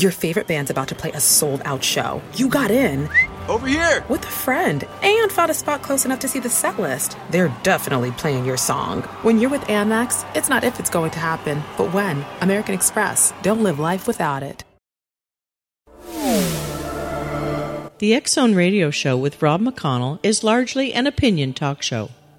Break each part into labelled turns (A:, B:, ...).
A: Your favorite band's about to play a sold out show. You got in.
B: Over here!
A: With a friend and found a spot close enough to see the set list. They're definitely playing your song. When you're with Amex, it's not if it's going to happen, but when. American Express. Don't live life without it.
C: The X Zone Radio Show with Rob McConnell is largely an opinion talk show.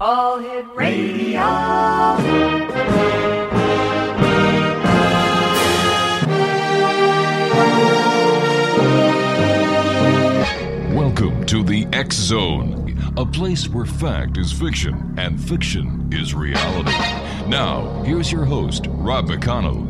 D: All Hit Radio.
E: Welcome to the X Zone, a place where fact is fiction and fiction is reality. Now, here's your host, Rob McConnell.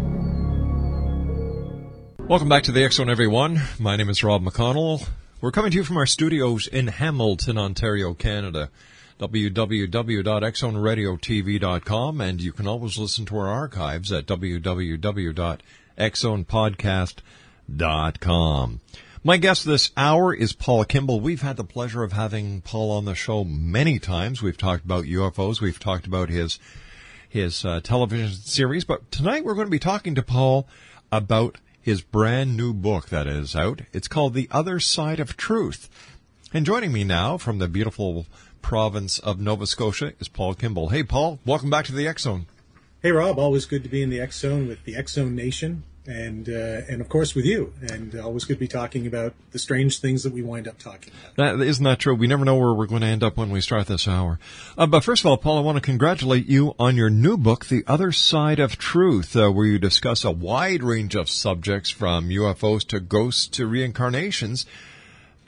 F: Welcome back to the X Zone, everyone. My name is Rob McConnell. We're coming to you from our studios in Hamilton, Ontario, Canada www.xzoneradiotv.com, and you can always listen to our archives at www.xzonepodcast.com. My guest this hour is Paul Kimball. We've had the pleasure of having Paul on the show many times. We've talked about UFOs. We've talked about his his uh, television series, but tonight we're going to be talking to Paul about his brand new book that is out. It's called The Other Side of Truth. And joining me now from the beautiful province of Nova Scotia is Paul Kimball. Hey, Paul, welcome back to the X Zone.
G: Hey, Rob, always good to be in the X Zone with the X Zone Nation, and uh, and of course with you. And always good to be talking about the strange things that we wind up talking
F: about. That, isn't that true? We never know where we're going to end up when we start this hour. Uh, but first of all, Paul, I want to congratulate you on your new book, The Other Side of Truth, uh, where you discuss a wide range of subjects from UFOs to ghosts to reincarnations.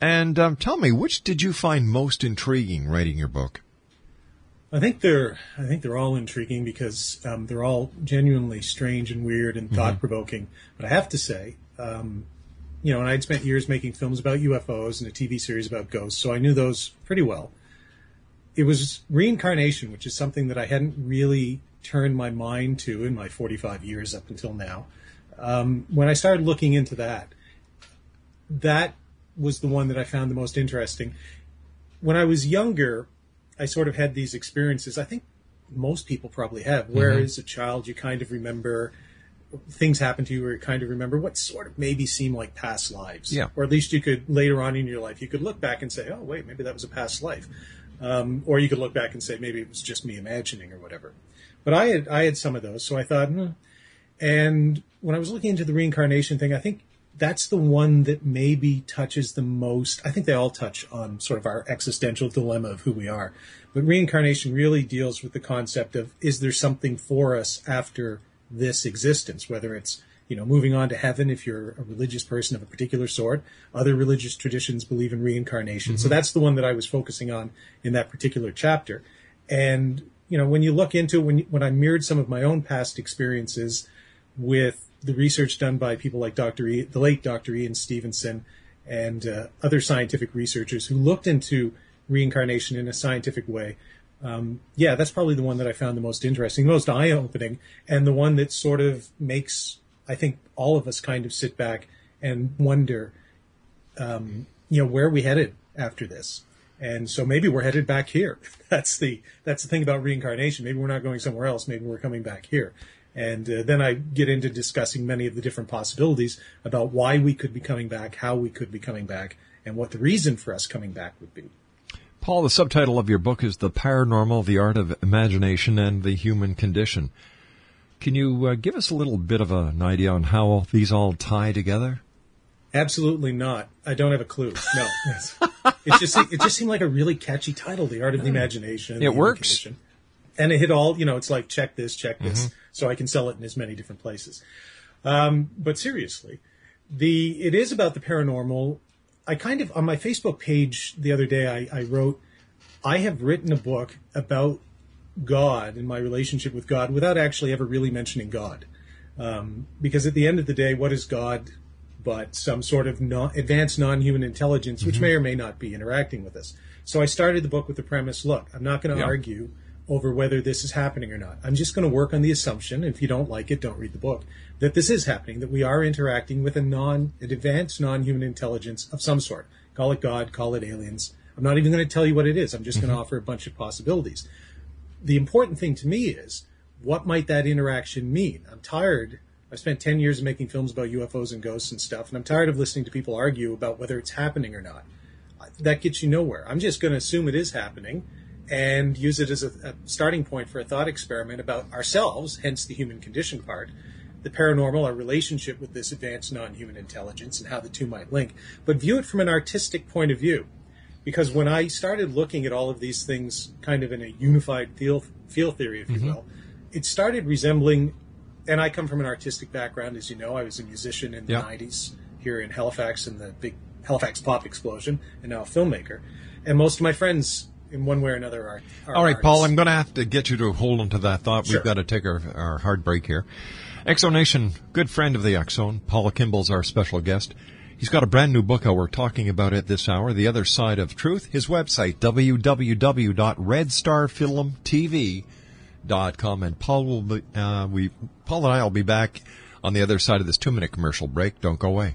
F: And um, tell me, which did you find most intriguing writing your book?
G: I think they're I think they're all intriguing because um, they're all genuinely strange and weird and thought provoking. Mm-hmm. But I have to say, um, you know, and I'd spent years making films about UFOs and a TV series about ghosts, so I knew those pretty well. It was reincarnation, which is something that I hadn't really turned my mind to in my 45 years up until now. Um, when I started looking into that, that was the one that I found the most interesting. When I was younger, I sort of had these experiences. I think most people probably have, where mm-hmm. as a child you kind of remember things happen to you where you kind of remember what sort of maybe seem like past lives.
F: Yeah.
G: Or at least you could later on in your life you could look back and say, oh wait, maybe that was a past life. Um, or you could look back and say maybe it was just me imagining or whatever. But I had I had some of those, so I thought, hmm. and when I was looking into the reincarnation thing, I think that's the one that maybe touches the most. I think they all touch on sort of our existential dilemma of who we are. But reincarnation really deals with the concept of is there something for us after this existence, whether it's you know, moving on to heaven if you're a religious person of a particular sort. Other religious traditions believe in reincarnation. Mm-hmm. So that's the one that I was focusing on in that particular chapter. And, you know, when you look into when, when I mirrored some of my own past experiences with the research done by people like Dr. E, the late Dr. Ian Stevenson and uh, other scientific researchers who looked into reincarnation in a scientific way. Um, yeah, that's probably the one that I found the most interesting, the most eye opening, and the one that sort of makes, I think, all of us kind of sit back and wonder, um, you know, where we headed after this? And so maybe we're headed back here. That's the that's the thing about reincarnation. Maybe we're not going somewhere else. Maybe we're coming back here. And uh, then I get into discussing many of the different possibilities about why we could be coming back, how we could be coming back, and what the reason for us coming back would be.
F: Paul, the subtitle of your book is The Paranormal, the Art of Imagination, and the Human Condition. Can you uh, give us a little bit of an idea on how these all tie together?
G: Absolutely not. I don't have a clue. No, it just it just seemed like a really catchy title, "The Art of the Imagination."
F: It works.
G: Condition and it hit all you know it's like check this check this mm-hmm. so i can sell it in as many different places um, but seriously the it is about the paranormal i kind of on my facebook page the other day I, I wrote i have written a book about god and my relationship with god without actually ever really mentioning god um, because at the end of the day what is god but some sort of non- advanced non-human intelligence, which may or may not be interacting with us. So I started the book with the premise: Look, I'm not going to
F: Yeah.
G: argue over whether this is happening or not. I'm just going to work on the assumption. If you don't like it, don't read the book. That this is happening. That we are interacting with a non, an advanced non-human intelligence of some sort. Call it God, call it aliens. I'm not even going to tell you what it is. I'm just going to mm-hmm. offer a bunch of possibilities the important thing to me is what might that interaction mean? I'm tired. I spent 10 years making films about UFOs and ghosts and stuff, and I'm tired of listening to people argue about whether it's happening or not. That gets you nowhere. I'm just going to assume it is happening and use it as a, a starting point for a thought experiment about ourselves, hence the human condition part, the paranormal, our relationship with this advanced non human intelligence, and how the two might link, but view it from an artistic point of view because when I started looking at all of these things kind of in a unified feel, feel theory, if you mm-hmm. will, it started resembling, and I come from an artistic background, as you know, I was a musician in the
F: Yeah.
G: 90s here in Halifax in the big Halifax pop explosion, and now a filmmaker. And most of my friends, in one way or another, are. are
F: All right, Paul. I'm going to have to get you to hold on to that thought.
G: Sure.
F: We've got to take our, our hard break here. X Zone Nation, good friend of the X Zone, Paul Kimball's our special guest. He's got a brand new book out. We're talking about it this hour, The Other Side of Truth. His website, www.redstarfilmtv.com. And Paul will be, uh, we, Paul and I will be back on the other side of this two minute commercial break. Don't go away.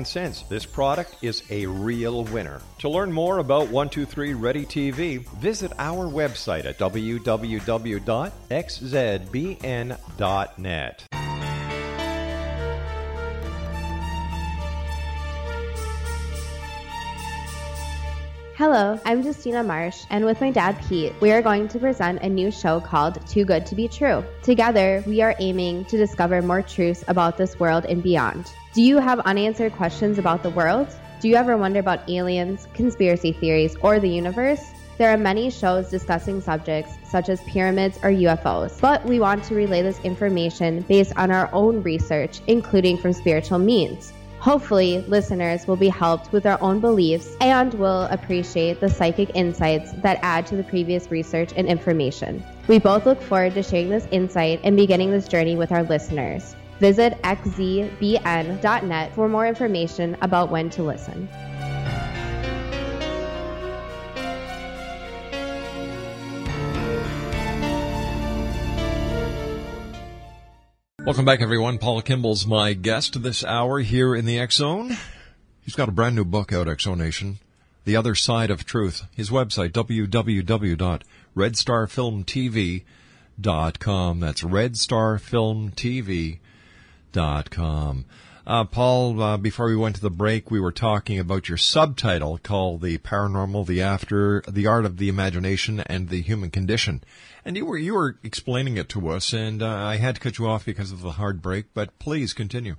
F: this product is a real winner. To learn more about 123 Ready TV, visit our website at www.xzbn.net.
H: Hello, I'm Justina Marsh, and with my dad Pete, we are going to present a new show called Too Good to Be True. Together, we are aiming to discover more truths about this world and beyond. Do you have unanswered questions about the world? Do you ever wonder about aliens, conspiracy theories, or the universe? There are many shows discussing subjects such as pyramids or UFOs, but we want to relay this information based on our own research, including from spiritual means. Hopefully, listeners will be helped with their own beliefs and will appreciate the psychic insights that add to the previous research and information. We both look forward to sharing this insight and beginning this journey with our listeners. Visit xzbn.net for more information about when to listen.
F: Welcome back, everyone. Paul Kimball's my guest this hour here in the X Zone. He's got a brand new book out, X Zone Nation, The Other Side of Truth. His website, www.redstarfilmtv.com. That's redstarfilmtv.com. Uh, Paul, uh, before we went to the break, we were talking about your subtitle called "The Paranormal, the After, the Art of the Imagination, and the Human Condition," and you were you were explaining it to us, and uh, I had to cut you off because of the hard break. But please continue.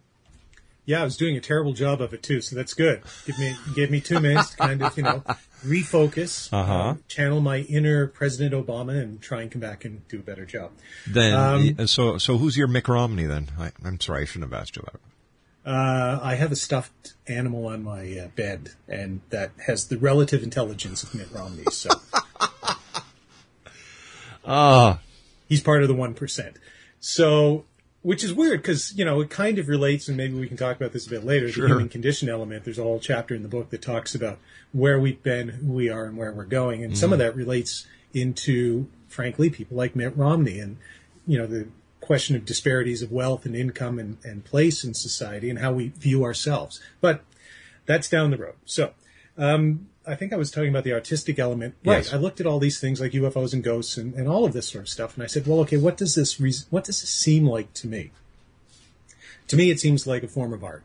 G: Yeah, I was doing a terrible job of it too, so that's good. Give me gave me two minutes to kind of you know refocus,
F: Uh-huh.
G: uh, channel my inner President Obama, and try and come back and do a better job.
F: Then,
G: Um,
F: so so who's your Mitt Romney then? I, I'm sorry, I shouldn't have asked you that.
G: Uh, I have a stuffed animal on my uh, bed, and that has the relative intelligence of Mitt Romney. So
F: Ah,
G: he's part of the one percent. So, which is weird because you know it kind of relates, and maybe we can talk about this a bit later.
F: Sure.
G: The human condition element. There's a whole chapter in the book that talks about where we've been, who we are, and where we're going, and some of that relates into, frankly, people like Mitt Romney, and you know the question of disparities of wealth and income and, and place in society, and how we view ourselves. But that's down the road. So. Um, I think I was talking about the artistic element. Right.
F: Yes.
G: I looked at all these things like UFOs and ghosts and, and all of this sort of stuff, and I said, well, okay, what does this re- what does this seem like to me? To me, it seems like a form of art.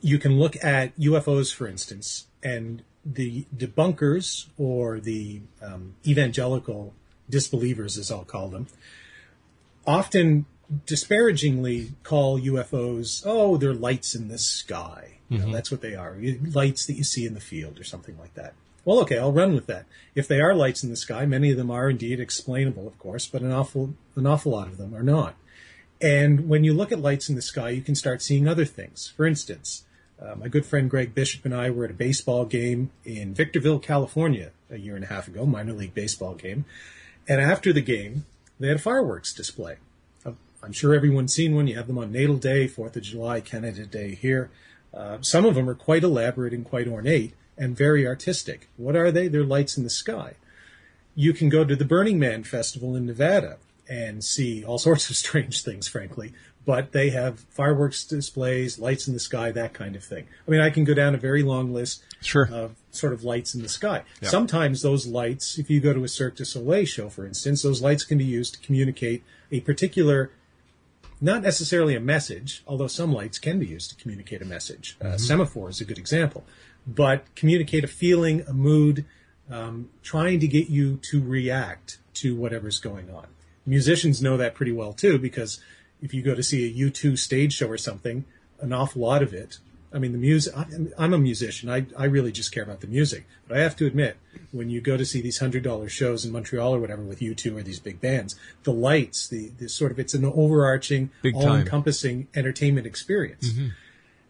G: You can look at UFOs, for instance, and the debunkers or the um, evangelical disbelievers, as I'll call them, often disparagingly call UFOs, oh, they're lights in the sky. You know, that's what they are. Lights that you see in the field or something like that. Well, okay, I'll run with that. If they are lights in the sky, many of them are indeed explainable, of course, but an awful, an awful lot of them are not. And when you look at lights in the sky, you can start seeing other things. For instance, uh, my good friend Greg Bishop and I were at a baseball game in Victorville, California, a year and a half ago, minor league baseball game. And after the game, they had a fireworks display. I'm sure everyone's seen one. You have them on Natal Day, Fourth of July, Canada Day here. Uh, some of them are quite elaborate and quite ornate and very artistic. What are they? They're lights in the sky. You can go to the Burning Man Festival in Nevada and see all sorts of strange things, frankly. But they have fireworks displays, lights in the sky, that kind of thing. I mean, I can go down a very long list
F: Sure.
G: of sort of lights in the sky.
F: Yeah.
G: Sometimes those lights, if you go to a Cirque du Soleil show, for instance, those lights can be used to communicate a particular, not necessarily a message, although some lights can be used to communicate a message. Uh, semaphore is a good example, but communicate a feeling, a mood, um, trying to get you to react to whatever's going on. Musicians know that pretty well too, because if you go to see a U2 stage show or something, an awful lot of it. I mean, the music. I'm a musician. I, I really just care about the music. But I have to admit, when you go to see these hundred dollar shows in Montreal or whatever with U2 or these big bands, the lights, the, the sort of it's an overarching, all encompassing entertainment experience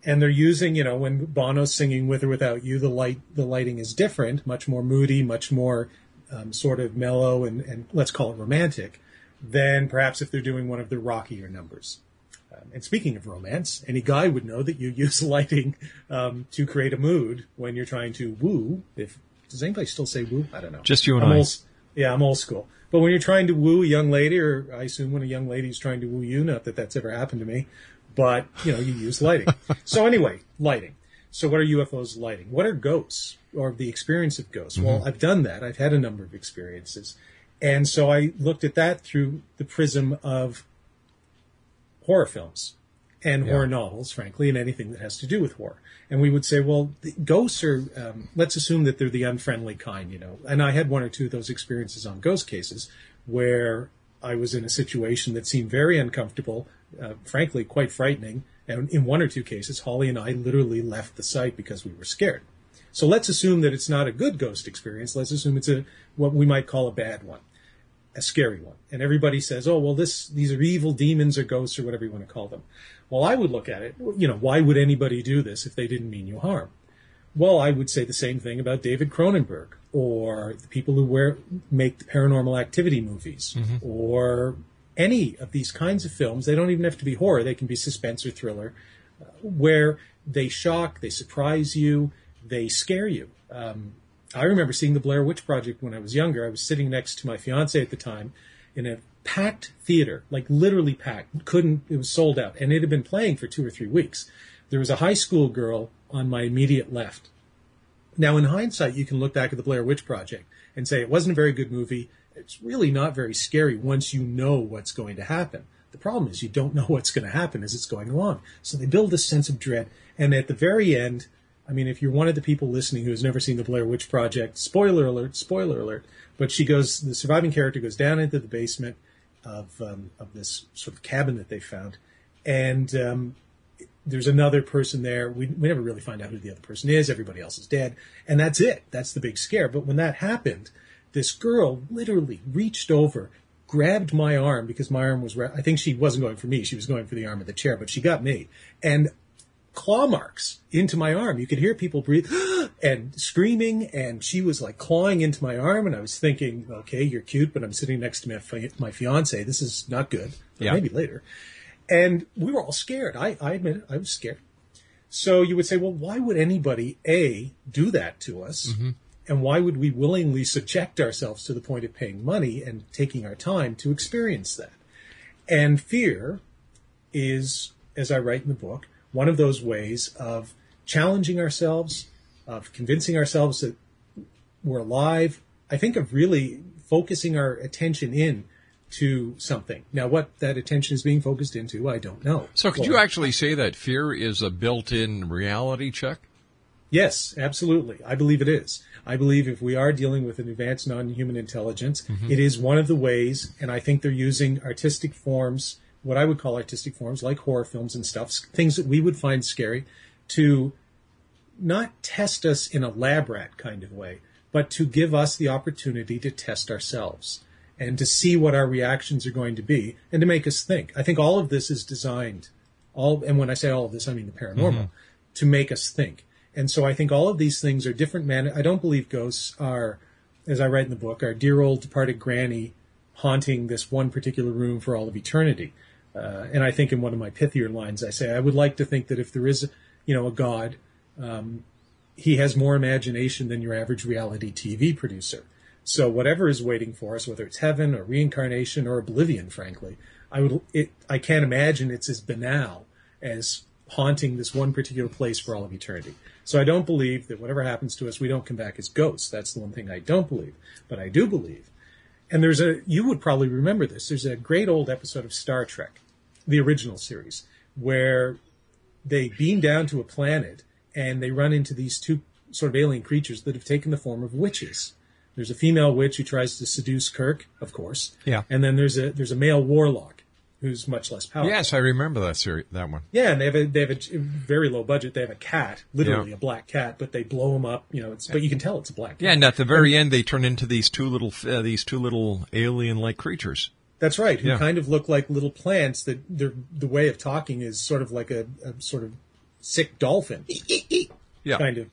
G: and they're using you know when bono's singing with or without you the light the lighting is different much more moody much more um, sort of mellow and, and let's call it romantic than perhaps if they're doing one of the rockier numbers um, and speaking of romance any guy would know that you use lighting um, to create a mood when you're trying to woo. If does anybody still say woo? I don't know.
F: Just you and
G: I'm
F: I.
G: old, yeah i'm old school. But when you're trying to woo a young lady or i assume when a young lady is trying to woo you not that that's ever happened to me but you know you use lighting. So anyway lighting. So what are ufos lighting? What are ghosts or the experience of ghosts? Well i've done that. I've had a number of experiences. And so i looked at that through the prism of horror films and horror novels, frankly, and anything that has to do with horror. And we would say, well, the ghosts are, um, let's assume that they're the unfriendly kind, you know. And I had one or two of those experiences on ghost cases where I was in a situation that seemed very uncomfortable, uh, frankly, quite frightening. And in one or two cases, Holly and I literally left the site because we were scared. So let's assume that it's not a good ghost experience. Let's assume it's a what we might call a bad one, a scary one. And everybody says, "Oh, well, this these are evil demons or ghosts or whatever you want to call them." Well, I would look at it. You know, why would anybody do this if they didn't mean you harm? Well, I would say the same thing about David Cronenberg or the people who wear, make the paranormal activity movies or any of these kinds of films. They don't even have to be horror. They can be suspense or thriller uh, where they shock, they surprise you, they scare you. Um, I remember seeing the Blair Witch Project when I was younger. I was sitting next to my fiance at the time in a packed theater, like literally packed. Couldn't, it was sold out. And it had been playing for two or three weeks. There was a high school girl on my immediate left. Now, in hindsight, you can look back at the Blair Witch Project and say it wasn't a very good movie. It's really not very scary once you know what's going to happen. The problem is you don't know what's going to happen as it's going along. So they build this sense of dread. And at the very end, I mean, if you're one of the people listening who has never seen the Blair Witch Project, spoiler alert, spoiler alert, but she goes, the surviving character goes down into the basement of, um, of this sort of cabin that they found. And, um, there's another person there. We, we never really find out who the other person is. Everybody else is dead. And that's it. That's the big scare. But when that happened, this girl literally reached over, grabbed my arm because my arm was, I think she wasn't going for me. She was going for the arm of the chair, but she got me. And claw marks into my arm. You could hear people breathe and screaming, and she was like clawing into my arm. And I was thinking, okay, you're cute, but I'm sitting next to my, fi- my fiance. This is not good.
F: Yeah.
G: Maybe later. And we were all scared. I, I admit it, I was scared. So you would say, well, why would anybody, A, do that to us? Mm-hmm. And why would we willingly subject ourselves to the point of paying money and taking our time to experience that? And fear is, as I write in the book, one of those ways of challenging ourselves, of convincing ourselves that we're alive. I think of really focusing our attention in to something. Now, what that attention is being focused into, I don't know.
F: So could
G: Well,
F: you actually say that fear is a built-in reality check?
G: Yes, absolutely. I believe it is. I believe if we are dealing with an advanced non-human intelligence,
F: Mm-hmm.
G: it is one of the ways, and I think they're using artistic forms, what I would call artistic forms, like horror films and stuff, things that we would find scary, to not test us in a lab rat kind of way, but to give us the opportunity to test ourselves and to see what our reactions are going to be and to make us think. I think all of this is designed, all, and when I say all of this, I mean the paranormal, mm-hmm. to make us think. And so I think all of these things are different man. I don't believe ghosts are, as I write in the book, our dear old departed granny haunting this one particular room for all of eternity. Uh, and I think in one of my pithier lines, I say, I would like to think that if there is, you know, a God, um, he has more imagination than your average reality TV producer. So whatever is waiting for us, whether it's heaven or reincarnation or oblivion, frankly, I would, it, I can't imagine it's as banal as haunting this one particular place for all of eternity. So I don't believe that whatever happens to us, we don't come back as ghosts. That's the one thing I don't believe. But I do believe and there's a, you would probably remember this. There's a great old episode of Star Trek, the original series, where they beam down to a planet and they run into these two sort of alien creatures that have taken the form of witches. There's a female witch who tries to seduce Kirk, of course.
F: Yeah.
G: And then there's a, there's a male warlock who's much less powerful.
F: Yes, I remember that series, that one.
G: Yeah, and they have a they have a very low budget. They have a cat, literally
F: Yeah.
G: a black cat, but they blow him up. You know, it's but you can tell it's a black. Cat.
F: Yeah, and at the very end, they turn into these two little uh, these two little alien-like creatures.
G: That's right. Who
F: Yeah.
G: kind of look like little plants. That their the way of talking is sort of like a, a sort of sick dolphin,
F: Yeah,
G: kind of,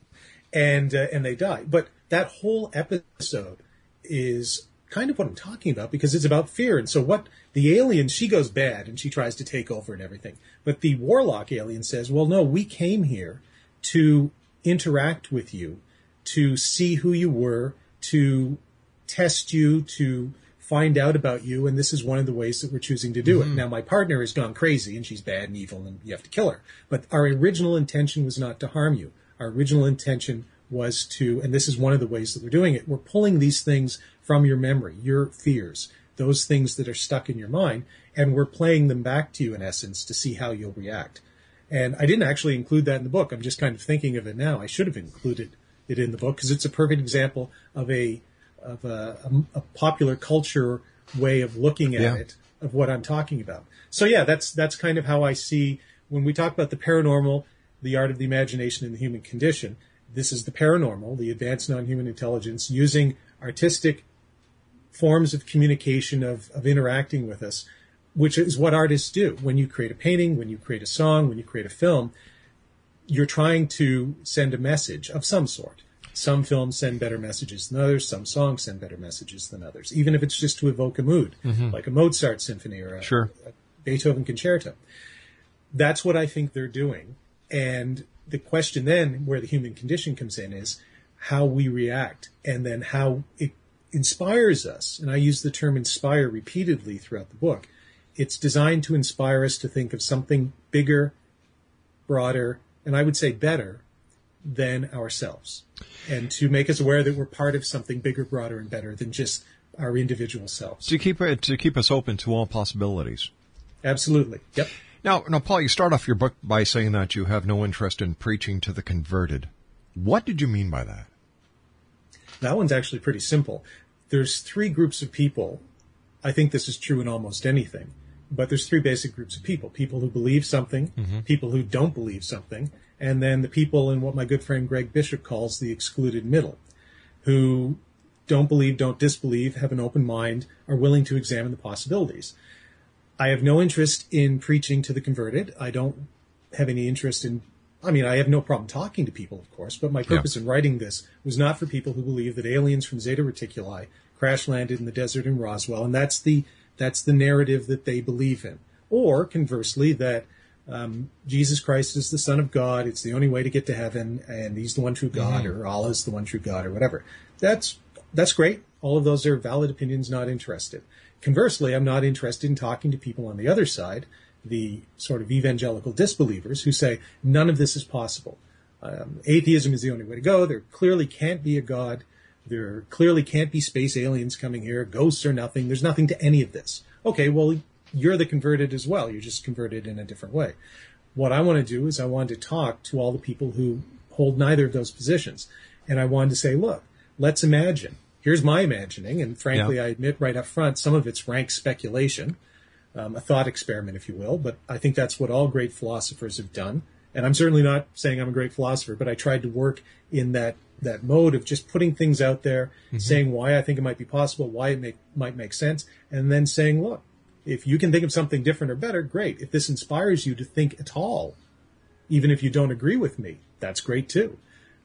G: and uh, and they die. But that whole episode is kind of what I'm talking about because it's about fear. And so what the alien she goes bad and she tries to take over and everything. But the warlock alien says, "Well, no, we came here to interact with you, to see who you were, to test you, to find out about you, and this is one of the ways that we're choosing to do it. Mm-hmm. Now, my partner has gone crazy and she's bad and evil and you have to kill her. But our original intention was not to harm you. Our original intention was to, and this is one of the ways that we're doing it, we're pulling these things from your memory, your fears, those things that are stuck in your mind, and we're playing them back to you in essence to see how you'll react. And I didn't actually include that in the book. I'm just kind of thinking of it now. I should have included it in the book because it's a perfect example of a of a, a, a popular culture way of looking at
F: Yeah.
G: it of what I'm talking about. So yeah, that's that's kind of how I see when we talk about the paranormal, the art of the imagination and the human condition. This is the paranormal, the advanced non-human intelligence using artistic forms of communication of, of interacting with us, which is what artists do. When you create a painting, when you create a song, when you create a film, you're trying to send a message of some sort. Some films send better messages than others. Some songs send better messages than others, even if it's just to evoke a mood, mm-hmm. like a Mozart symphony or a,
F: Sure.
G: a Beethoven concerto. That's what I think they're doing. And the question then, where the human condition comes in, is how we react and then how it inspires us. And I use the term inspire repeatedly throughout the book. It's designed to inspire us to think of something bigger, broader, and I would say better than ourselves. And to make us aware that we're part of something bigger, broader, and better than just our individual selves.
F: to keep it to keep us open to all possibilities.
G: Absolutely. Yep.
F: Now, now, Paul, you start off your book by saying that you have no interest in preaching to the converted. What did you mean by that?
G: That one's actually pretty simple. There's three groups of people. I think this is true in almost anything. but there's three basic groups of people: people who believe something, mm-hmm. people who don't believe something, and then the people in what my good friend Greg Bishop calls the excluded middle, who don't believe, don't disbelieve, have an open mind, are willing to examine the possibilities. I have no interest in preaching to the converted. I don't have any interest in, I mean, I have no problem talking to people, of course, but my purpose in writing this was not for people who believe that aliens from Zeta Reticuli crash landed in the desert in Roswell, and that's the, that's the narrative that they believe in. Or conversely, that um, Jesus Christ is the Son of God, it's the only way to get to heaven, and He's the one true God, or Allah is the one true God, or whatever. That's, that's great. All of those are valid opinions, not interested. Conversely, I'm not interested in talking to people on the other side, the sort of evangelical disbelievers who say none of this is possible. Um, atheism is the only way to go. There clearly can't be a God. There clearly can't be space aliens coming here. Ghosts are nothing. There's nothing to any of this. Okay, well, you're the converted as well. You're just converted in a different way. What I want to do is I want to talk to all the people who hold neither of those positions. And I wanted to say, look, let's imagine here's my imagining, and frankly,
F: Yeah.
G: I admit right up front, some of it's rank speculation, um, a thought experiment, if you will. But I think that's what all great philosophers have done. And I'm certainly not saying I'm a great philosopher, but I tried to work in that that mode of just putting things out there, saying why I think it might be possible, why it make, might make sense, and then saying, look, if you can think of something different or better, great. If this inspires you to think at all, even if you don't agree with me, that's great too.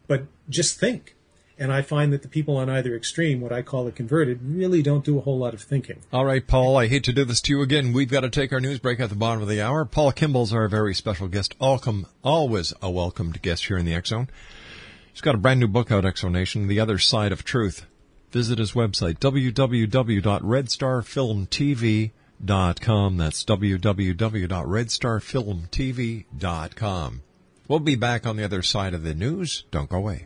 G: But just think. And I find that the people on either extreme, what I call the converted, really don't do a whole lot of thinking.
F: All right, Paul, I hate to do this to you again. We've got to take our news break at the bottom of the hour. Paul Kimball's our very special guest. Welcome, always a welcomed guest here in the X Zone. He's got a brand new book out, X Zone Nation, The Other Side of Truth. Visit his website, www.redstarfilmtv.com. That's www.redstarfilmtv.com. We'll be back on the other side of the news. Don't go away.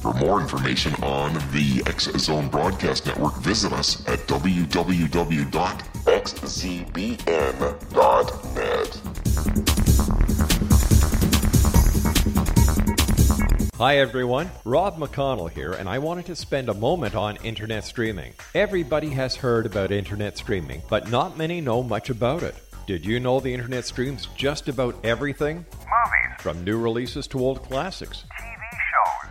B: For more information on the X Zone Broadcast Network, visit us at www.xzbn.net.
I: Hi everyone, Rob McConnell here, and I wanted to spend a moment on internet streaming. Everybody has heard about internet streaming, but not many know much about it. Did you know the internet streams just about everything?
J: Movies,
I: From new releases to old classics.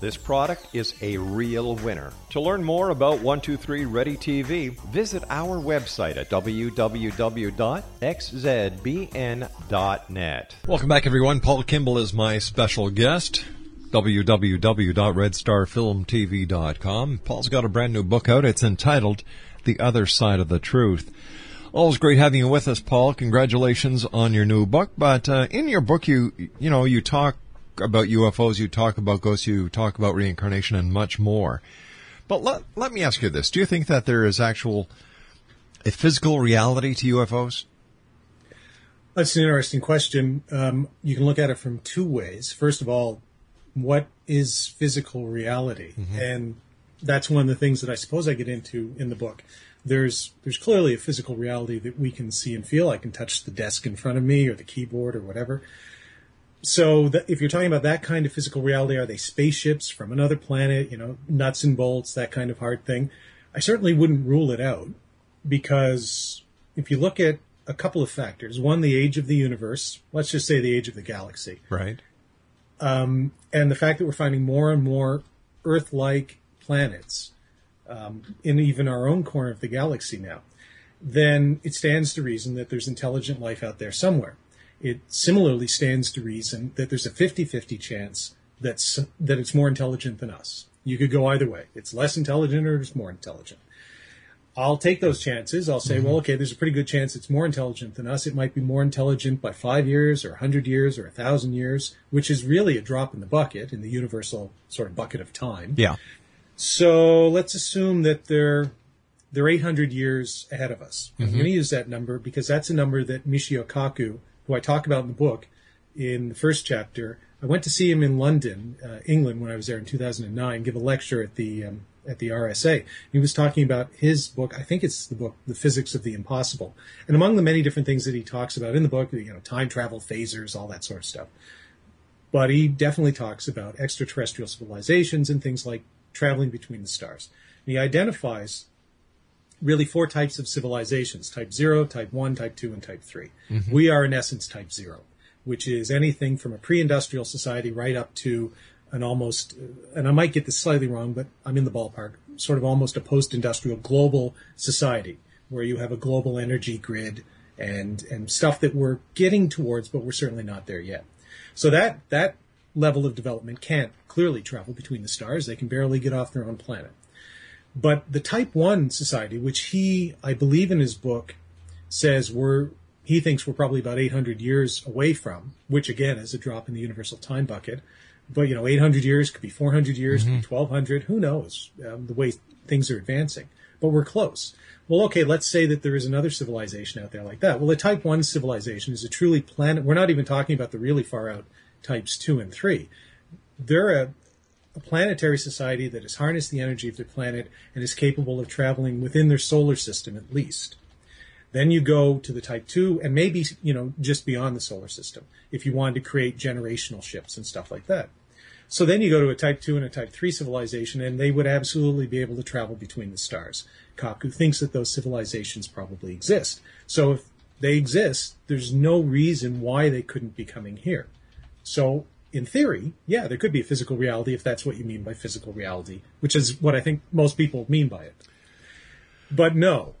I: this product is a real winner. To learn more about 123 Ready TV, visit our website at www.xzbn.net.
F: Welcome back, everyone. Paul Kimball is my special guest. www.redstarfilmtv.com. Paul's got a brand new book out. It's entitled The Other Side of the Truth. Always great having you with us, Paul. Congratulations on your new book. But uh, in your book, you you know you talk about UFOs, you talk about ghosts, you talk about reincarnation, and much more. But let let me ask you this: Do you think that there is actual a physical reality to UFOs?
G: That's an interesting question. Um, you can look at it from two ways. First of all, what is physical reality? And that's one of the things that I suppose I get into in the book. There's there's clearly a physical reality that we can see and feel. I can touch the desk in front of me or the keyboard or whatever. So that, if you're talking about that kind of physical reality, are they spaceships from another planet? You know, nuts and bolts, that kind of hard thing. I certainly wouldn't rule it out because if you look at a couple of factors, one, the age of the universe, let's just say the age of the galaxy,
F: Right.
G: and the fact that we're finding more and more Earth-like planets um, in even our own corner of the galaxy now, then it stands to reason that there's intelligent life out there somewhere. It similarly stands to reason that there's a 50-50 chance that's that it's more intelligent than us. You could go either way. It's less intelligent or it's more intelligent. I'll take those chances. I'll say, mm-hmm. well, okay, there's a pretty good chance it's more intelligent than us. It might be more intelligent by five years or a hundred years or a thousand years, which is really a drop in the bucket in the universal sort of bucket of time.
F: Yeah.
G: So let's assume that they're they're 800 years ahead of us. I'm mm-hmm. going to use that number because that's a number that Michio Kaku, who I talk about in the book, in the first chapter, I went to see him in London, uh, England, when I was there in 2009, give a lecture at the um, at the RSA. He was talking about his book. I think it's the book, The Physics of the Impossible. And among the many different things that he talks about in the book, you know, time travel, phasers, all that sort of stuff. But he definitely talks about extraterrestrial civilizations and things like traveling between the stars. And he identifies really four types of civilizations type 0 type 1 type 2 and type 3 mm-hmm. we are in essence type 0 which is anything from a pre-industrial society right up to an almost uh, and i might get this slightly wrong but i'm in the ballpark sort of almost a post-industrial global society where you have a global energy grid and and stuff that we're getting towards but we're certainly not there yet. So that that level of development can't clearly travel between the stars. They can barely get off their own planet but the type 1 society, which he, I believe in his book, says we're, he thinks we're probably about 800 years away from, which again is a drop in the universal time bucket. But, you know, 800 years could be 400 years, could be 1200, who knows, um, the way things are advancing. But we're close. Well, okay, let's say that there is another civilization out there like that. Well, a type 1 civilization is a truly planet, we're not even talking about the really far out types 2 and 3. They're a, a planetary society that has harnessed the energy of their planet and is capable of traveling within their solar system at least. Then you go to the type 2 and maybe, you know, just beyond the solar system if you wanted to create generational ships and stuff like that. So then you go to a type 2 and a type 3 civilization and they would absolutely be able to travel between the stars. Kaku thinks that those civilizations probably exist. So if they exist, there's no reason why they couldn't be coming here. So in theory, yeah, there could be a physical reality if that's what you mean by physical reality, which is what I think most people mean by it. But no,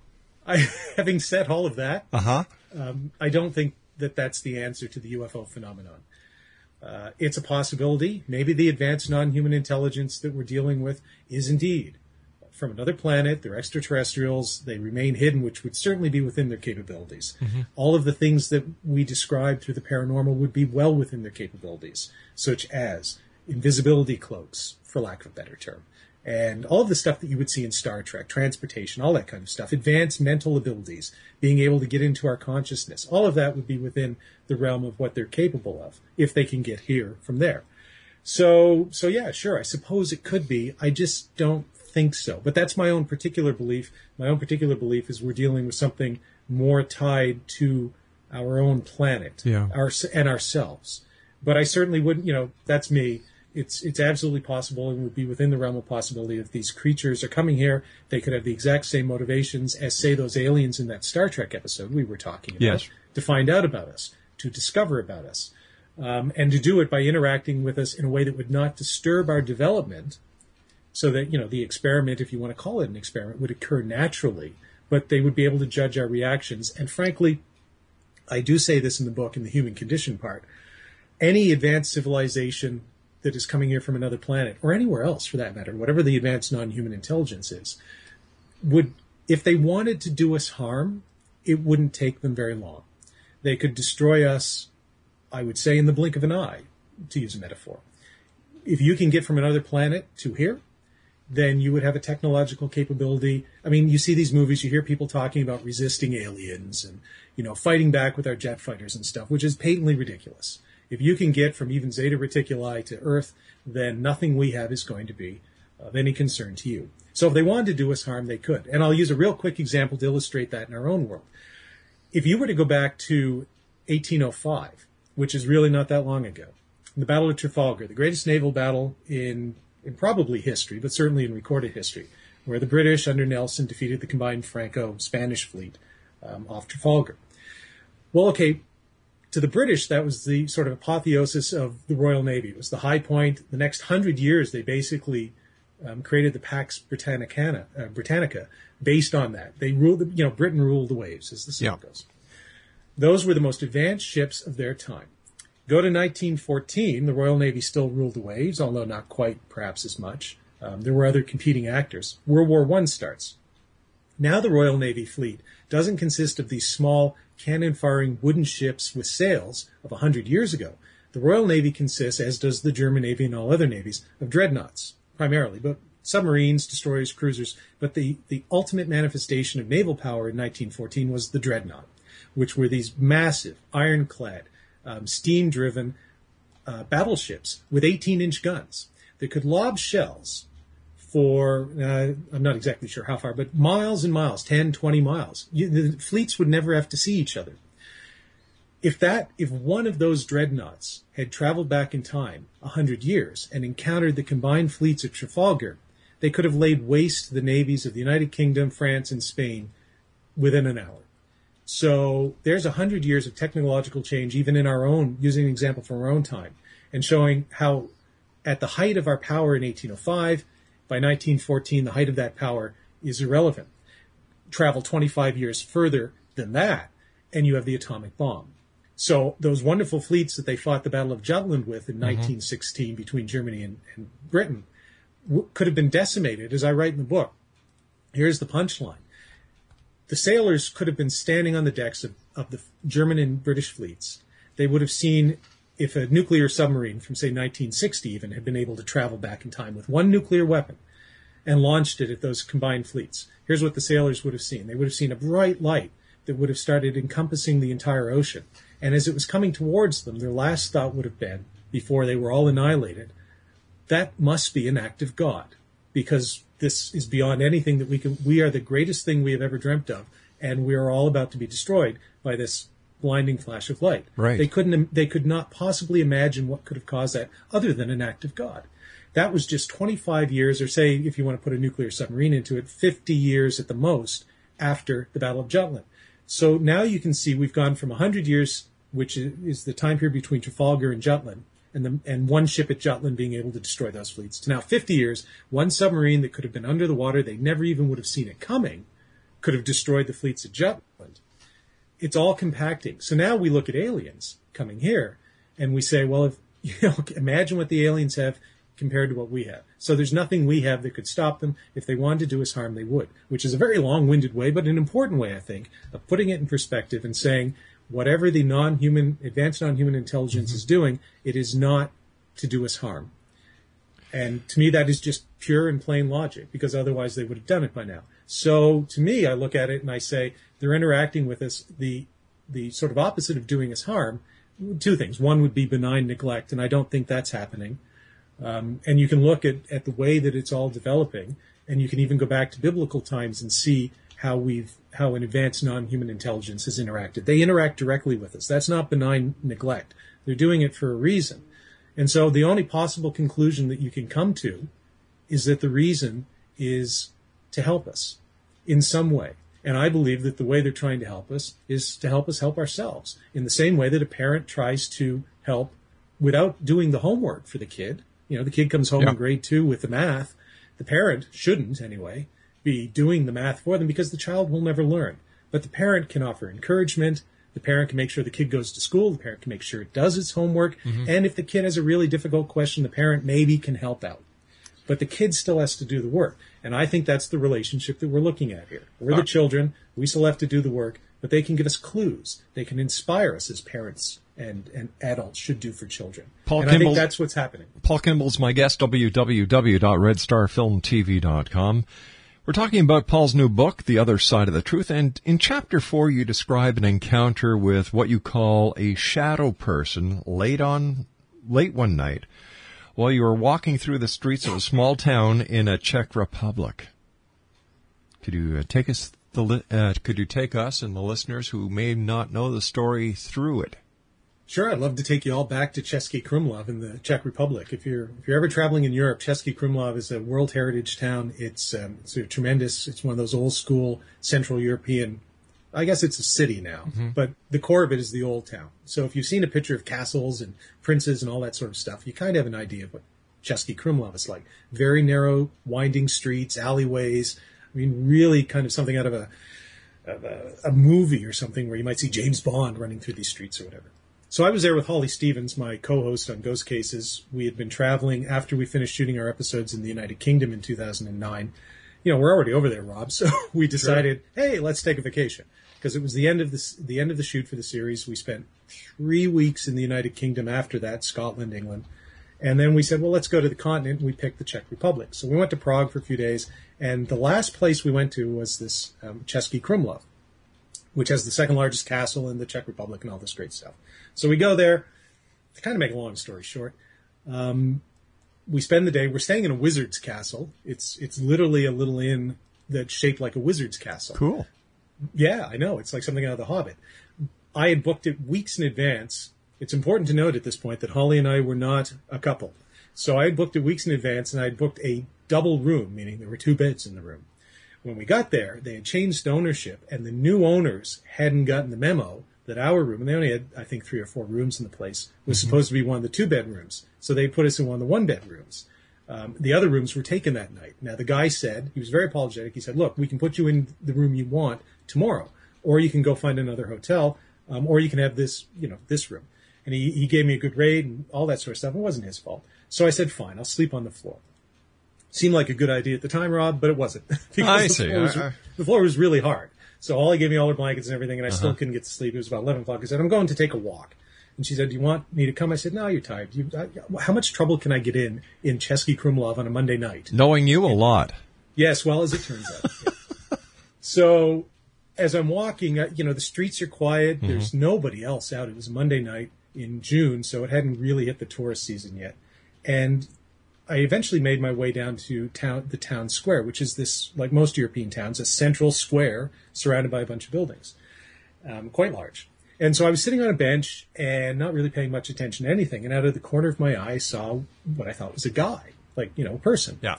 G: I, having said all of that,
F: Uh huh.
G: um, I don't think that that's the answer to the UFO phenomenon. Uh, it's a possibility. Maybe the advanced non-human intelligence that we're dealing with is indeed from another planet. They're extraterrestrials. They remain hidden, which would certainly be within their capabilities. Mm-hmm. All of the things that we describe through the paranormal would be well within their capabilities, such as invisibility cloaks, for lack of a better term, and all of the stuff that you would see in Star Trek, transportation, all that kind of stuff, advanced mental abilities, being able to get into our consciousness, all of that would be within the realm of what they're capable of if they can get here from there. So, so yeah, sure, I suppose it could be. I just don't think so. But that's my own particular belief. My own particular belief is we're dealing with something more tied to our own planet
F: Yeah.
G: our, and ourselves. But I certainly wouldn't, you know, that's me. It's, it's absolutely possible and would be within the realm of possibility if these creatures are coming here. They could have the exact same motivations as, say, those aliens in that Star Trek episode we were talking about
F: Yes.
G: to find out about us, to discover about us, um, and to do it by interacting with us in a way that would not disturb our development so that you know the experiment if you want to call it an experiment would occur naturally but they would be able to judge our reactions. And frankly i do say this in the book in the human condition part any advanced civilization that is coming here from another planet or anywhere else for that matter whatever the advanced non-human intelligence is would if they wanted to do us harm it wouldn't take them very long. They could destroy us i would say in the blink of an eye to use a metaphor. If you can get from another planet to here then you would have a technological capability. I mean, you see these movies, you hear people talking about resisting aliens and, you know, fighting back with our jet fighters and stuff, which is patently ridiculous. If you can get from even Zeta Reticuli to Earth, then nothing we have is going to be of any concern to you. So if they wanted to do us harm, they could. And I'll use a real quick example to illustrate that in our own world. If you were to go back to 1805, which is really not that long ago, the Battle of Trafalgar, the greatest naval battle in in probably history, but certainly in recorded history, where the British under Nelson defeated the combined Franco-Spanish fleet um, off Trafalgar. Well, okay, to the British, that was the sort of apotheosis of the Royal Navy. It was the high point. The next hundred years, they basically um, created the Pax Britannicana, uh, Britannica based on that. They ruled, the, you know, Britain ruled the waves, as the saying
F: Yeah.
G: goes. Those were the most advanced ships of their time. Go to 1914, the Royal Navy still ruled the waves, although not quite perhaps as much. Um, there were other competing actors. World War I starts. Now the Royal Navy fleet doesn't consist of these small cannon firing wooden ships with sails of 100 years ago. The Royal Navy consists, as does the German Navy and all other navies, of dreadnoughts primarily, but submarines, destroyers, cruisers. But the, the ultimate manifestation of naval power in 1914 was the dreadnought, which were these massive, ironclad, um, steam driven uh, battleships with 18 inch guns that could lob shells for, uh, I'm not exactly sure how far, but miles and miles, 10, 20 miles. You, the fleets would never have to see each other. If that, if one of those dreadnoughts had traveled back in time a hundred years and encountered the combined fleets of Trafalgar, they could have laid waste to the navies of the United Kingdom, France, and Spain within an hour. So there's a hundred years of technological change, even in our own, using an example from our own time, and showing how at the height of our power in 1805, by 1914, the height of that power is irrelevant. Travel 25 years further than that, and you have the atomic bomb. So those wonderful fleets that they fought the Battle of Jutland with in mm-hmm. 1916 between Germany and, and Britain w- could have been decimated, as I write in the book. Here's the punchline. The sailors could have been standing on the decks of, of the German and British fleets. They would have seen if a nuclear submarine from, say, 1960 even had been able to travel back in time with one nuclear weapon and launched it at those combined fleets, here's what the sailors would have seen. They would have seen a bright light that would have started encompassing the entire ocean. And as it was coming towards them, their last thought would have been, before they were all annihilated, that must be an act of God, because this is beyond anything that we can. We are the greatest thing we have ever dreamt of, and we are all about to be destroyed by this blinding flash of light.
F: Right.
G: They couldn't. They could not possibly imagine what could have caused that, other than an act of God. That was just 25 years, or say, if you want to put a nuclear submarine into it, 50 years at the most after the Battle of Jutland. So now you can see we've gone from 100 years, which is, is the time period between Trafalgar and Jutland, and, the, and one ship at Jutland being able to destroy those fleets, to now 50 years, one submarine that could have been under the water, they never even would have seen it coming, could have destroyed the fleets at Jutland. It's all compacting. So now we look at aliens coming here, and we say, well, if you know, imagine what the aliens have compared to what we have. So there's nothing we have that could stop them. If they wanted to do us harm, they would, which is a very long-winded way, but an important way, I think, of putting it in perspective and saying whatever the non-human, advanced non-human intelligence is doing, it is not to do us harm. And to me, that is just pure and plain logic because otherwise they would have done it by now. So to me, I look at it and I say they're interacting with us. The, the sort of opposite of doing us harm, two things. One would be benign neglect, and I don't think that's happening. Um, and you can look at, at the way that it's all developing, and you can even go back to biblical times and see how we've how an advanced non-human intelligence has interacted. They interact directly with us. That's not benign neglect. They're doing it for a reason. And so the only possible conclusion that you can come to is that the reason is to help us in some way. And I believe that the way they're trying to help us is to help us help ourselves in the same way that a parent tries to help without doing the homework for the kid. You know, the kid comes home
F: Yeah.
G: in grade two with the math. The parent shouldn't anyway be doing the math for them because the child will never learn. But the parent can offer encouragement. The parent can make sure the kid goes to school. The parent can make sure it does its homework. Mm-hmm. And if the kid has a really difficult question, the parent maybe can help out. But the kid still has to do the work. And I think that's the relationship that we're looking at here. We're the uh, children. We still have to do the work, but they can give us clues. They can inspire us as parents and, and adults should do for children.
F: Paul
G: and I
F: Kimball-
G: think that's what's happening.
F: Paul Kimball's my guest, www.redstarfilmtv.com. We're talking about Paul's new book, The Other Side of the Truth, and in chapter four, you describe an encounter with what you call a shadow person late on, late one night while you were walking through the streets of a small town in a Czech Republic. Could you uh, take us the uh, could you take us and the listeners who may not know the story through it?
G: Sure, I'd love to take you all back to Český Krumlov in the Czech Republic. If you're if you're ever traveling in Europe, Český Krumlov is a World Heritage town. It's um, it's a tremendous. It's one of those old school Central European. I guess it's a city now, but the core of it is the old town. So if you've seen a picture of castles and princes and all that sort of stuff, you kind of have an idea of what Český Krumlov is like. Very narrow, winding streets, alleyways. I mean, really kind of something out of a a, a movie or something where you might see James Bond running through these streets or whatever. So I was there with Holly Stevens, my co-host on Ghost Cases. We had been traveling after we finished shooting our episodes in the United Kingdom in 2009. You know, we're already over there, Rob. So we decided, hey, let's take a vacation because it was the end of the the end of the shoot for the series. We spent three weeks in the United Kingdom after that, Scotland, England, and then we said, well, let's go to the continent. We picked the Czech Republic. So we went to Prague for a few days, and the last place we went to was this um, Český Krumlov, which has the second largest castle in the Czech Republic and all this great stuff. So we go there. To kind of make a long story short, um, we spend the day. We're staying in a wizard's castle. It's it's literally a little inn that's shaped like a wizard's castle.
F: Cool.
G: Yeah, I know. It's like something out of The Hobbit. I had booked it weeks in advance. It's important to note at this point that Holly and I were not a couple. So I had booked it weeks in advance and I had booked a double room, meaning there were two beds in the room. When we got there, they had changed ownership and the new owners hadn't gotten the memo that our room, and they only had, I think, three or four rooms in the place, was
F: Mm-hmm.
G: supposed to be one of the two bedrooms. So they put us in one of the one bedrooms. Um, the other rooms were taken that night. Now the guy said he was very apologetic. He said, "Look, we can put you in the room you want tomorrow, or you can go find another hotel, um, or you can have this, you know, this room." And he, he gave me a good rate and all that sort of stuff. It wasn't his fault. So I said, "Fine, I'll sleep on the floor." Seemed like a good idea at the time, Rob, but it wasn't.
F: I
G: the
F: see.
G: Floor was,
F: I- I-
G: the floor was really hard. So Holly gave me all her blankets and everything, and I
F: Uh-huh.
G: still couldn't get to sleep. It was about 11 o'clock. I said, I'm going to take a walk. And she said, Do you want me to come? I said, No, you're tired. You, I, how much trouble can I get in in Český Krumlov on a Monday night?
F: Knowing you a lot.
G: Yes, well, as it turns out. Yeah. So as I'm walking, you know, the streets are quiet.
F: Mm-hmm.
G: There's nobody else out. It was Monday night in June, so it hadn't really hit the tourist season yet. And I eventually made my way down to town, the town square, which is this, like most European towns, a central square surrounded by a bunch of buildings, um, quite large. And so I was sitting on a bench and not really paying much attention to anything. And out of the corner of my eye, I saw what I thought was a guy, like, you know, a person.
F: Yeah.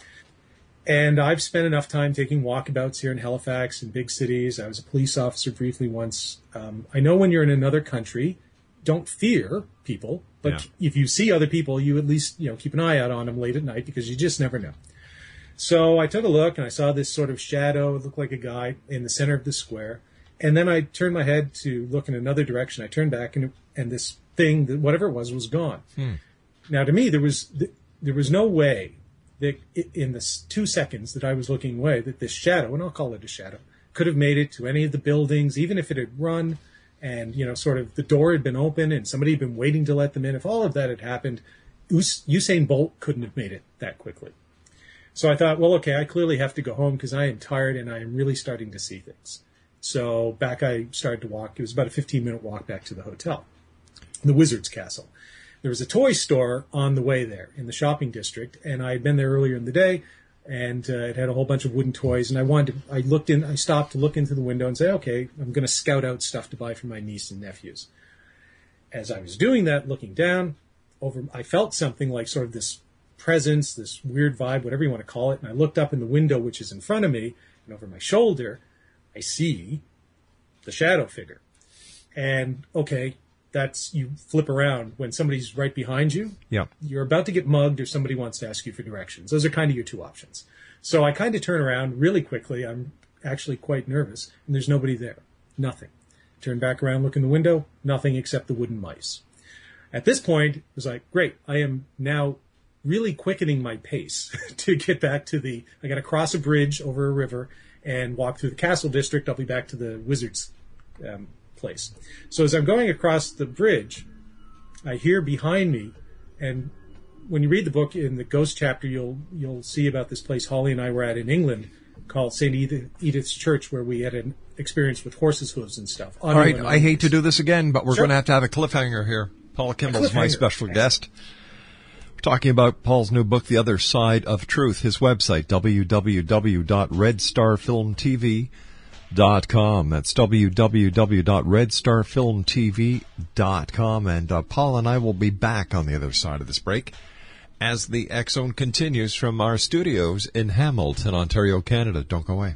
G: And I've spent enough time taking walkabouts here in Halifax and big cities. I was a police officer briefly once. Um, I know when you're in another country, don't fear people, but if you see other people, you at least you know keep an eye out on them late at night because you just never know. So I took a look and I saw this sort of shadow, it looked like a guy in the center of the square. And then I turned my head to look in another direction. I turned back and and this thing, that whatever it was, was gone. Hmm. Now, to me, there was there was no way that in the two seconds that I was looking away, that this shadow, and I'll call it a shadow, could have made it to any of the buildings, even if it had run, and you know, sort of the door had been open and somebody had been waiting to let them in. If all of that had happened, Us- Usain Bolt couldn't have made it that quickly. So I thought, well, okay, I clearly have to go home because I am tired and I am really starting to see things. So back I started to walk. It was about a 15 minute walk back to the hotel, the Wizard's Castle. There was a toy store on the way there in the shopping district, and I had been there earlier in the day, and uh, it had a whole bunch of wooden toys. And I wanted, to, I looked in, I stopped to look into the window and say, okay, I'm going to scout out stuff to buy for my niece and nephews. As I was doing that, looking down, over, I felt something like sort of this presence, this weird vibe, whatever you want to call it. And I looked up in the window, which is in front of me, and over my shoulder, I see the shadow figure. And okay, that's you flip around when somebody's right behind you.
F: Yeah.
G: You're about to get mugged, or somebody wants to ask you for directions. Those are kind of your two options. So I kind of turn around really quickly. I'm actually quite nervous, and there's nobody there. Nothing. Turn back around, look in the window. Nothing except the wooden mice. At this point, it was like, great. I am now really quickening my pace to get back to the. I got to cross a bridge over a river and walk through the castle district. I'll be back to the wizard's um, place. So as I'm going across the bridge, I hear behind me, and when you read the book in the ghost chapter, you'll you'll see about this place Holly and I were at in England called St. Edith, Edith's Church, where we had an experience with horses' hooves and stuff.
F: All right, I hate to do this again, but we're
G: Sure.
F: going to have to have a cliffhanger here. Paula Kimball's my special guest. We're talking about Paul's new book, The Other Side of Truth. His website, www.redstarfilmtv.com. That's www.redstarfilmtv.com. And uh, Paul and I will be back on the other side of this break as the Zone continues from our studios in Hamilton, Ontario, Canada. Don't go away.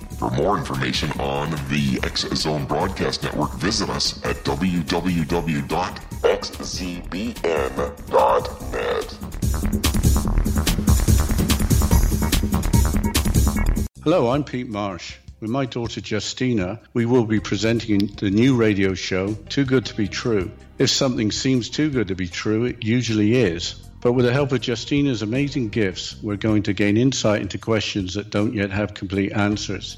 B: For more information on the X Zone Broadcast Network, visit us at www.xzbn.net.
J: Hello, I'm Pete Marsh. With my daughter Justina, we will be presenting the new radio show, Too Good to Be True. If something seems too good to be true, it usually is. But with the help of Justina's amazing gifts, we're going to gain insight into questions that don't yet have complete answers.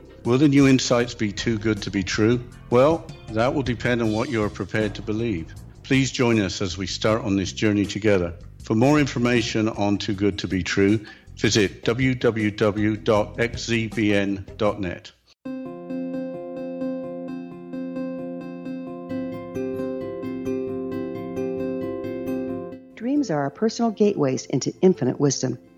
J: Will the new insights be too good to be true? Well, that will depend on what you are prepared to believe. Please join us as we start on this journey together. For more information on Too Good to Be True, visit www.xzbn.net.
K: Dreams are our personal gateways into infinite wisdom.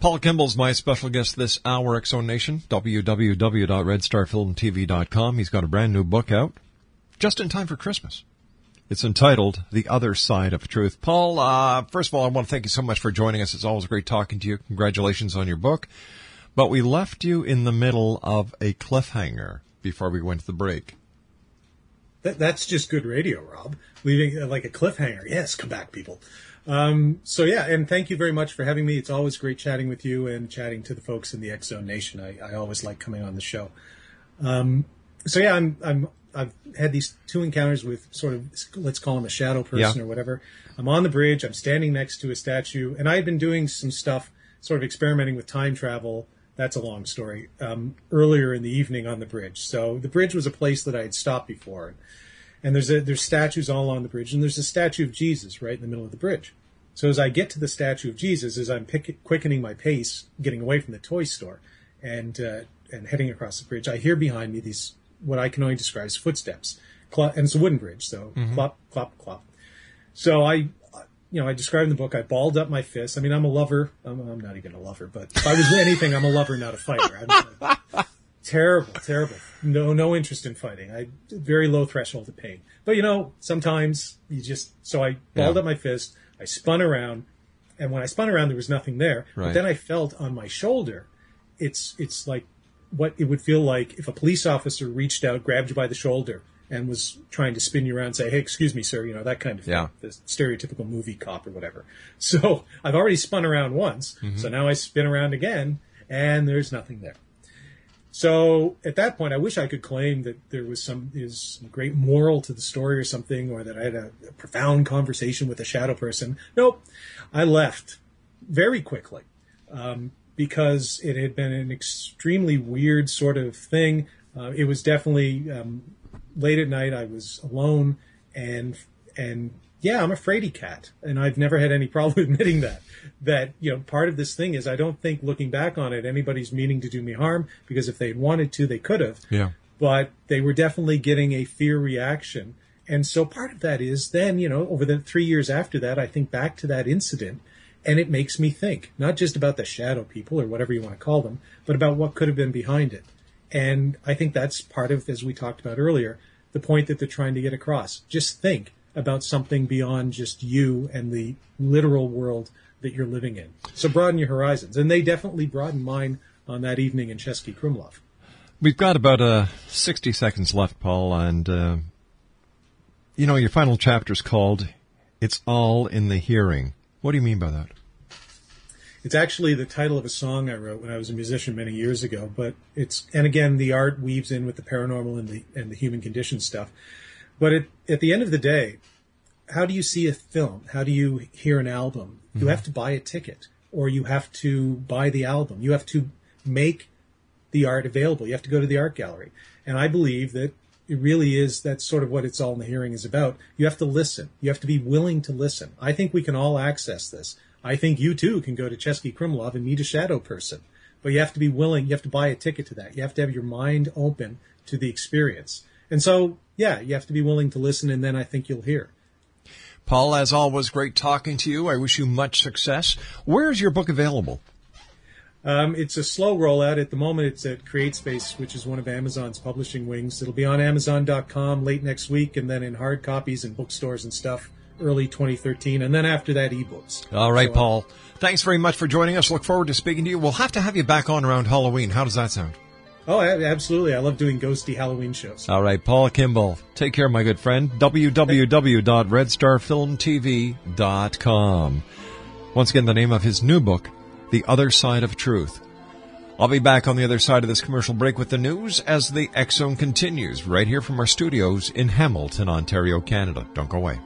F: Paul Kimball's my special guest this hour, Zone Nation, www.redstarfilmtv.com. He's got a brand new book out just in time for Christmas. It's entitled The Other Side of Truth. Paul, uh, first of all, I want to thank you so much for joining us. It's always great talking to you. Congratulations on your book. But we left you in the middle of a cliffhanger before we went to the break.
G: That, that's just good radio, Rob. Leaving uh, like a cliffhanger. Yes, come back, people. Um, so yeah, and thank you very much for having me. It's always great chatting with you and chatting to the folks in the X Zone Nation. I, I always like coming on the show. Um, so yeah, I'm, I'm, I've had these two encounters with sort of, let's call him a shadow person
F: Yeah.
G: or whatever. I'm on the bridge. I'm standing next to a statue and I had been doing some stuff, sort of experimenting with time travel. That's a long story. Um, earlier in the evening on the bridge. So the bridge was a place that I had stopped before and there's a, there's statues all along the bridge, and there's a statue of Jesus right in the middle of the bridge. So as I get to the statue of Jesus, as I'm pick, quickening my pace, getting away from the toy store, and uh, and heading across the bridge, I hear behind me these what I can only describe as footsteps, Clop, and it's a wooden bridge, so
F: Mhm.
G: clop, clop, clop. So I, you know, I described in the book. I balled up my fist. I mean, I'm a lover. I'm, I'm not even a lover, but if I was anything, I'm a lover, not a fighter. Terrible, terrible. No, no interest in fighting. I very low threshold of pain. But you know, sometimes you just. So I balled
F: Yeah.
G: up my fist. I spun around, and when I spun around, there was nothing there.
F: Right.
G: But then I felt on my shoulder. It's it's like what it would feel like if a police officer reached out, grabbed you by the shoulder, and was trying to spin you around and say, "Hey, excuse me, sir," you know that kind of thing.
F: Yeah.
G: The stereotypical movie cop or whatever. So I've already spun around once,
F: Mhm.
G: so now I spin around again, and there's nothing there. So at that point, I wish I could claim that there was some is great moral to the story or something, or that I had a, a profound conversation with a shadow person. Nope, I left very quickly um, because it had been an extremely weird sort of thing. Uh, it was definitely um, late at night. I was alone, and and yeah, I'm a fraidy cat, and I've never had any problem admitting that. That you know, part of this thing is I don't think looking back on it, anybody's meaning to do me harm because if they'd wanted to, they could have
F: Yeah.
G: but they were definitely getting a fear reaction And so part of that is then, you know, over the three years after that, I think back to that incident and it makes me think, not just about the shadow people or whatever you want to call them, but about what could have been behind it. And I think that's part of, as we talked about earlier, the point that they're trying to get across. Just think about something beyond just you and the literal world that you're living in. So broaden your horizons. And they definitely broadened mine on that evening in Český Krumlov.
F: We've got about uh, 60 seconds left, Paul, and uh, you know, your final chapter is called It's All in the Hearing. What do you mean by that?
G: It's actually the title of a song I wrote when I was a musician many years ago, but it's, and again, the art weaves in with the paranormal and the, and the human condition stuff. But it, at the end of the day, how do you see a film? How do you hear an album? You mm-hmm. have to buy a ticket or you have to buy the album. You have to make the art available. You have to go to the art gallery. And I believe that it really is that's sort of what it's all in the hearing is about. You have to listen. You have to be willing to listen. I think we can all access this. I think you too can go to Český Krumlov and meet a shadow person. But you have to be willing, you have to buy a ticket to that. You have to have your mind open to the experience. And so, yeah, you have to be willing to listen and then I think you'll hear.
F: Paul, as always, great talking to you. I wish you much success. Where is your book available?
G: Um, it's a slow rollout. At the moment, it's at CreateSpace, which is one of Amazon's publishing wings. It'll be on Amazon.com late next week, and then in hard copies and bookstores and stuff early 2013, and then after that, ebooks.
F: All right, so, Paul. Thanks very much for joining us. Look forward to speaking to you. We'll have to have you back on around Halloween. How does that sound?
G: Oh, absolutely. I love doing ghosty Halloween shows.
F: All right, Paul Kimball. Take care, my good friend. www.redstarfilmtv.com. Once again, the name of his new book, The Other Side of Truth. I'll be back on the other side of this commercial break with the news as the Zone continues right here from our studios in Hamilton, Ontario, Canada. Don't go away.